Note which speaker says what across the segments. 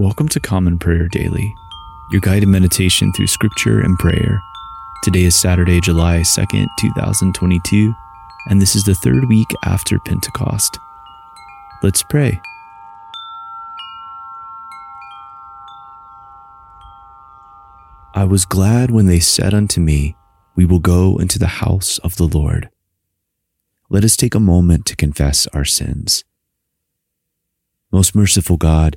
Speaker 1: Welcome to Common Prayer Daily, your guided meditation through scripture and prayer. Today is Saturday, July 2nd, 2022, and this is the third week after Pentecost. Let's pray. I was glad when they said unto me, We will go into the house of the Lord. Let us take a moment to confess our sins. Most merciful God,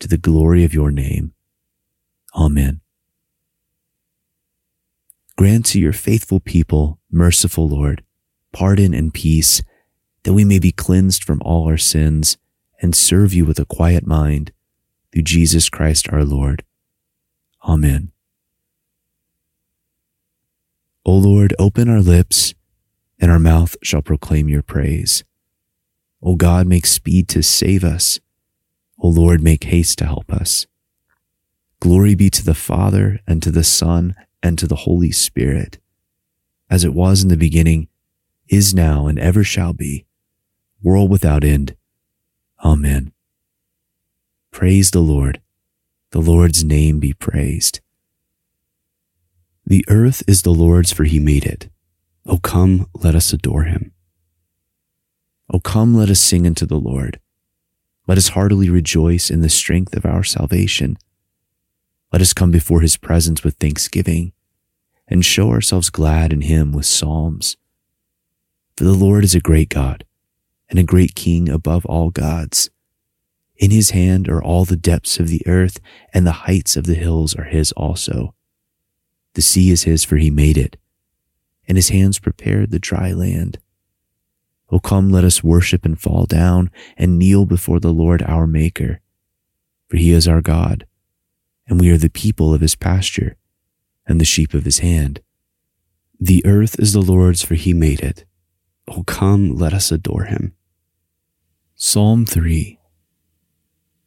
Speaker 1: to the glory of your name. Amen. Grant to your faithful people, merciful Lord, pardon and peace, that we may be cleansed from all our sins and serve you with a quiet mind through Jesus Christ our Lord. Amen. O Lord, open our lips, and our mouth shall proclaim your praise. O God, make speed to save us. O Lord, make haste to help us. Glory be to the Father, and to the Son, and to the Holy Spirit, as it was in the beginning, is now, and ever shall be, world without end. Amen. Praise the Lord. The Lord's name be praised. The earth is the Lord's, for he made it. O come, let us adore him. O come, let us sing unto the Lord. Let us heartily rejoice in the strength of our salvation. Let us come before his presence with thanksgiving and show ourselves glad in him with psalms. For the Lord is a great God and a great King above all gods. In his hand are all the depths of the earth, and the heights of the hills are his also. The sea is his, for he made it, and his hands prepared the dry land. O come, let us worship and fall down and kneel before the Lord our Maker. For he is our God, and we are the people of his pasture and the sheep of his hand. The earth is the Lord's, for he made it. O come, let us adore him. Psalm 3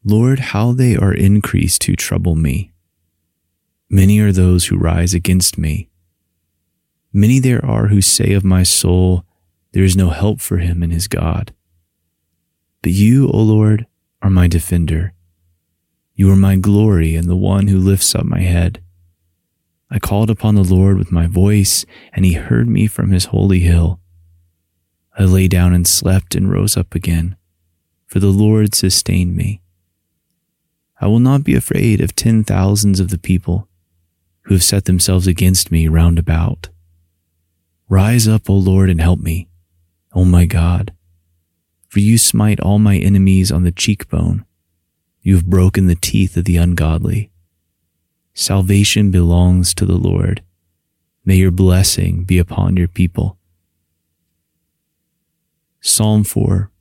Speaker 1: Lord, how they are increased who trouble me. Many are those who rise against me. Many there are who say of my soul, There is no help for him in his God. But you, O Lord, are my defender. You are my glory and the one who lifts up my head. I called upon the Lord with my voice, and he heard me from his holy hill. I lay down and slept and rose up again, for the Lord sustained me. I will not be afraid of ten thousands of the people who have set themselves against me round about. Rise up, O Lord, and help me, O my God. For you smite all my enemies on the cheekbone. You have broken the teeth of the ungodly. Salvation belongs to the Lord. May your blessing be upon your people. Psalm 4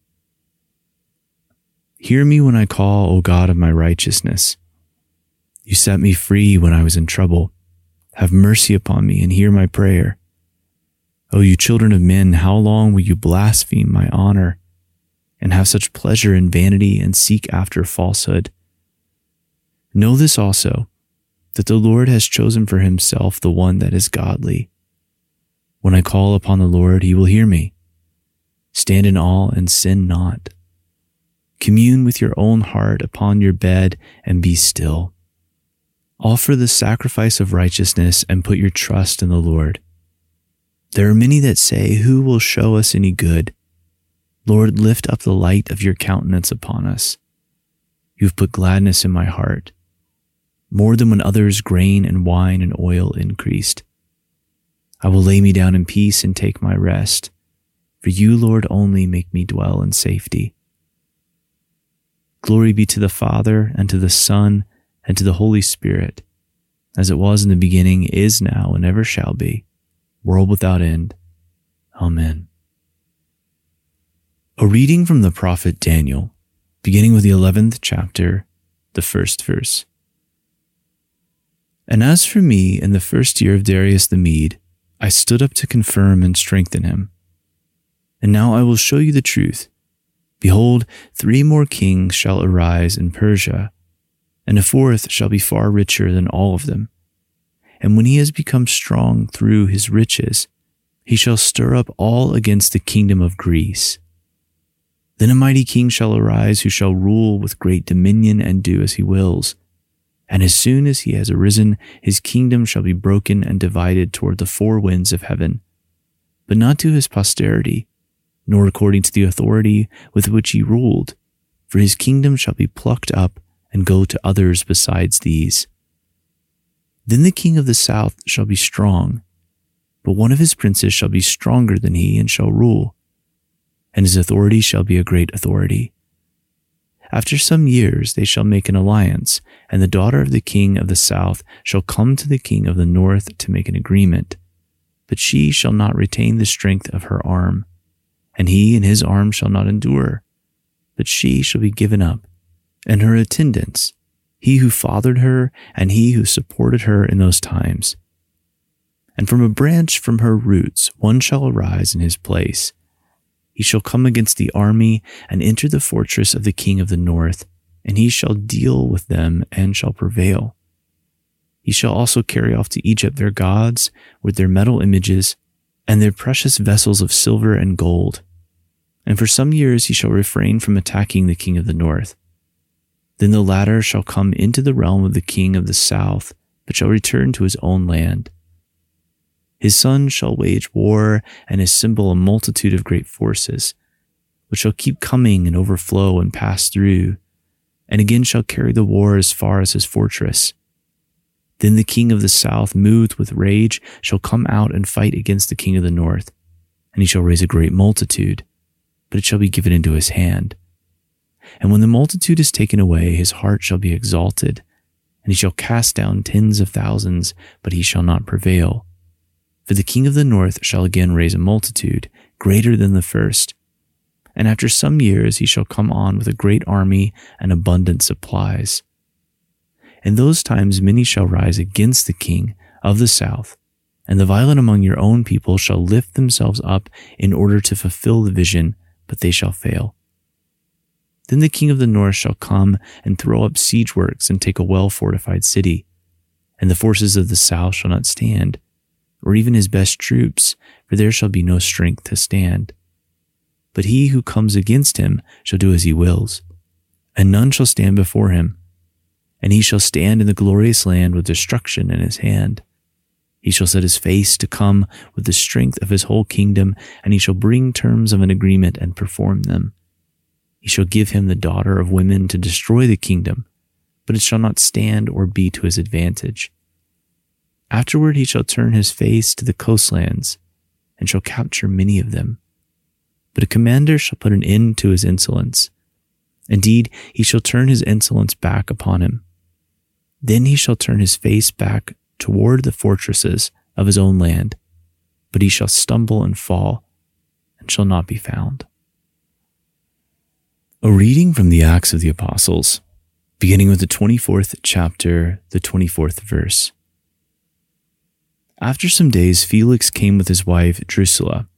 Speaker 1: Hear me when I call, O God of my righteousness. You set me free when I was in trouble. Have mercy upon me and hear my prayer. O you children of men, how long will you blaspheme my honor and have such pleasure in vanity and seek after falsehood? Know this also, that the Lord has chosen for himself the one that is godly. When I call upon the Lord, he will hear me. Stand in awe and sin not. Commune with your own heart upon your bed and be still. Offer the sacrifice of righteousness and put your trust in the Lord. There are many that say, Who will show us any good? Lord, lift up the light of your countenance upon us. You have put gladness in my heart, more than when others' grain and wine and oil increased. I will lay me down in peace and take my rest, for you, Lord, only make me dwell in safety. Glory be to the Father, and to the Son, and to the Holy Spirit, as it was in the beginning, is now, and ever shall be, world without end. Amen. A reading from the prophet Daniel, beginning with the 11th chapter, the first verse. And as for me, in the first year of Darius the Mede, I stood up to confirm and strengthen him. And now I will show you the truth. Behold, three more kings shall arise in Persia, and a fourth shall be far richer than all of them. And when he has become strong through his riches, he shall stir up all against the kingdom of Greece. Then a mighty king shall arise who shall rule with great dominion and do as he wills. And as soon as he has arisen, his kingdom shall be broken and divided toward the four winds of heaven, but not to his posterity, nor according to the authority with which he ruled, for his kingdom shall be plucked up and go to others besides these. Then the king of the south shall be strong, but one of his princes shall be stronger than he and shall rule, and his authority shall be a great authority. After some years they shall make an alliance, and the daughter of the king of the south shall come to the king of the north to make an agreement. But she shall not retain the strength of her arm, and he and his arm shall not endure. But she shall be given up, and her attendants, he who fathered her, and he who supported her in those times. And from a branch from her roots one shall arise in his place he shall come against the army and enter the fortress of the king of the north, and he shall deal with them and shall prevail. He shall also carry off to Egypt their gods with their metal images and their precious vessels of silver and gold. And for some years he shall refrain from attacking the king of the north. Then the latter shall come into the realm of the king of the south, but shall return to his own land. His son shall wage war and assemble a multitude of great forces, which shall keep coming and overflow and pass through, and again shall carry the war as far as his fortress. Then the king of the south, moved with rage, shall come out and fight against the king of the north, and he shall raise a great multitude, but it shall be given into his hand. And when the multitude is taken away, his heart shall be exalted, and he shall cast down tens of thousands, but he shall not prevail. For the king of the north shall again raise a multitude greater than the first. And after some years he shall come on with a great army and abundant supplies. In those times many shall rise against the king of the south, and the violent among your own people shall lift themselves up in order to fulfill the vision, but they shall fail. Then the king of the north shall come and throw up siege works and take a well fortified city, and the forces of the south shall not stand or even his best troops, for there shall be no strength to stand. But he who comes against him shall do as he wills, and none shall stand before him. And he shall stand in the glorious land with destruction in his hand. He shall set his face to come with the strength of his whole kingdom, and he shall bring terms of an agreement and perform them. He shall give him the daughter of women to destroy the kingdom, but it shall not stand or be to his advantage. Afterward he shall turn his face to the coastlands, and shall capture many of them. But a commander shall put an end to his insolence. Indeed, he shall turn his insolence back upon him. Then he shall turn his face back toward the fortresses of his own land, but he shall stumble and fall, and shall not be found. A reading from the Acts of the Apostles, beginning with the 24th chapter, the 24th verse. After some days, Felix came with his wife Drusilla,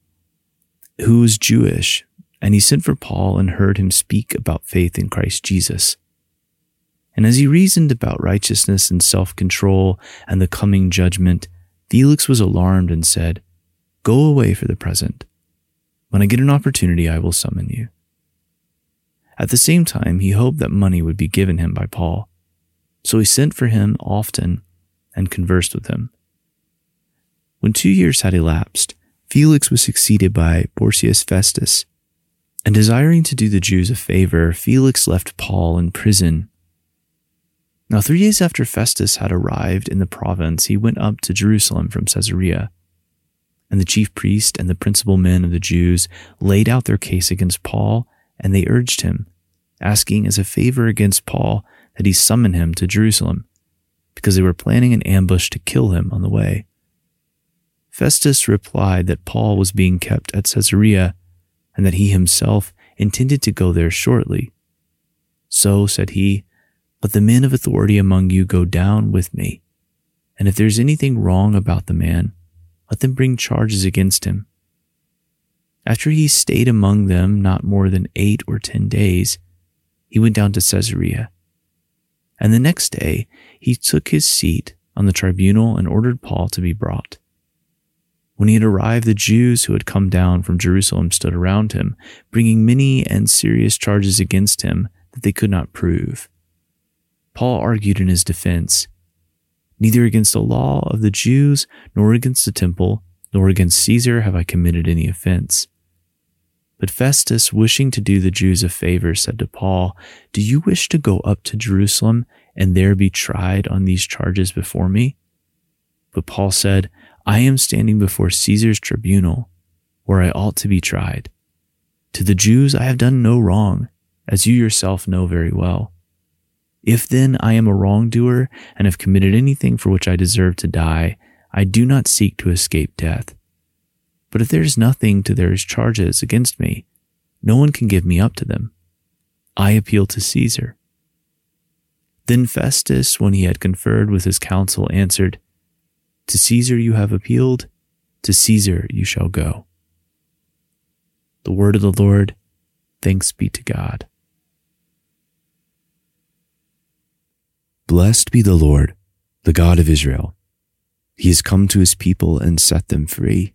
Speaker 1: who was Jewish, and he sent for Paul and heard him speak about faith in Christ Jesus. And as he reasoned about righteousness and self control and the coming judgment, Felix was alarmed and said, Go away for the present. When I get an opportunity, I will summon you. At the same time, he hoped that money would be given him by Paul. So he sent for him often and conversed with him. When two years had elapsed, Felix was succeeded by Porcius Festus. And desiring to do the Jews a favor, Felix left Paul in prison. Now, three days after Festus had arrived in the province, he went up to Jerusalem from Caesarea. And the chief priest and the principal men of the Jews laid out their case against Paul, and they urged him, asking as a favor against Paul that he summon him to Jerusalem, because they were planning an ambush to kill him on the way. Festus replied that Paul was being kept at Caesarea and that he himself intended to go there shortly. So, said he, let the men of authority among you go down with me. And if there's anything wrong about the man, let them bring charges against him. After he stayed among them not more than eight or ten days, he went down to Caesarea. And the next day he took his seat on the tribunal and ordered Paul to be brought. When he had arrived, the Jews who had come down from Jerusalem stood around him, bringing many and serious charges against him that they could not prove. Paul argued in his defense Neither against the law of the Jews, nor against the temple, nor against Caesar have I committed any offense. But Festus, wishing to do the Jews a favor, said to Paul, Do you wish to go up to Jerusalem and there be tried on these charges before me? But Paul said, I am standing before Caesar's tribunal, where I ought to be tried. To the Jews I have done no wrong, as you yourself know very well. If then I am a wrongdoer and have committed anything for which I deserve to die, I do not seek to escape death. But if there is nothing to their charges against me, no one can give me up to them. I appeal to Caesar. Then Festus, when he had conferred with his council, answered, To Caesar you have appealed, to Caesar you shall go. The word of the Lord, thanks be to God. Blessed be the Lord, the God of Israel. He has come to his people and set them free.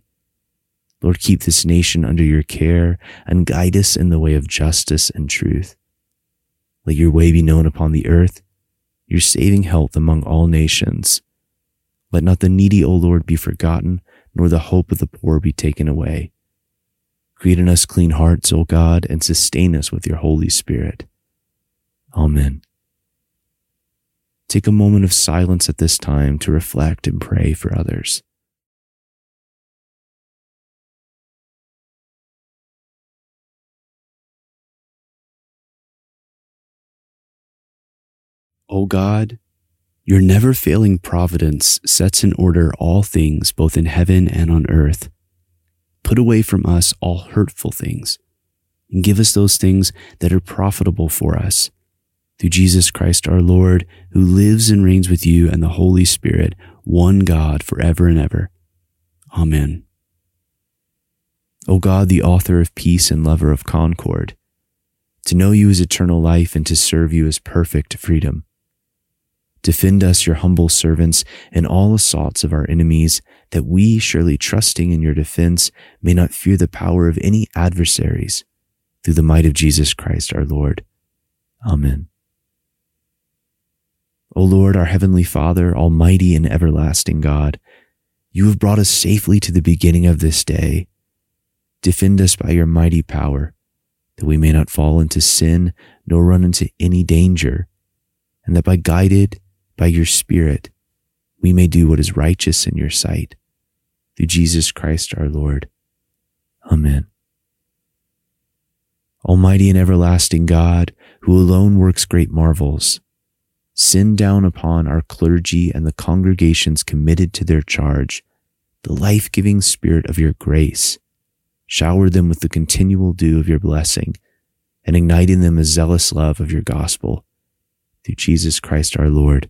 Speaker 1: Lord, keep this nation under your care and guide us in the way of justice and truth. Let your way be known upon the earth, your saving health among all nations. Let not the needy, O Lord, be forgotten, nor the hope of the poor be taken away. Create in us clean hearts, O God, and sustain us with your Holy Spirit. Amen. Take a moment of silence at this time to reflect and pray for others. O God, your never failing providence sets in order all things both in heaven and on earth. Put away from us all hurtful things and give us those things that are profitable for us. Through Jesus Christ our Lord, who lives and reigns with you and the Holy Spirit, one God forever and ever. Amen. O God, the author of peace and lover of concord, to know you is eternal life and to serve you is perfect freedom. Defend us, your humble servants, in all assaults of our enemies, that we, surely trusting in your defense, may not fear the power of any adversaries, through the might of Jesus Christ our Lord. Amen. O Lord, our heavenly Father, almighty and everlasting God, you have brought us safely to the beginning of this day. Defend us by your mighty power, that we may not fall into sin nor run into any danger, and that by guided by your Spirit, we may do what is righteous in your sight. Through Jesus Christ our Lord. Amen. Almighty and everlasting God, who alone works great marvels, send down upon our clergy and the congregations committed to their charge the life giving spirit of your grace. Shower them with the continual dew of your blessing and ignite in them a zealous love of your gospel. Through Jesus Christ our Lord.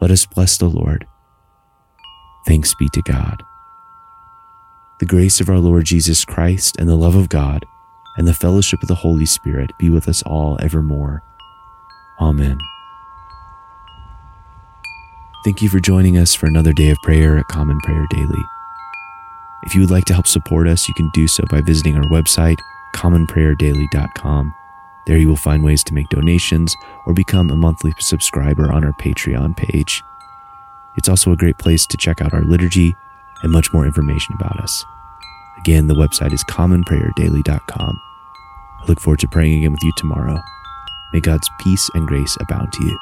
Speaker 1: Let us bless the Lord. Thanks be to God. The grace of our Lord Jesus Christ and the love of God and the fellowship of the Holy Spirit be with us all evermore. Amen. Thank you for joining us for another day of prayer at Common Prayer Daily. If you would like to help support us, you can do so by visiting our website, commonprayerdaily.com. There you will find ways to make donations or become a monthly subscriber on our Patreon page. It's also a great place to check out our liturgy and much more information about us. Again, the website is commonprayerdaily.com. I look forward to praying again with you tomorrow. May God's peace and grace abound to you.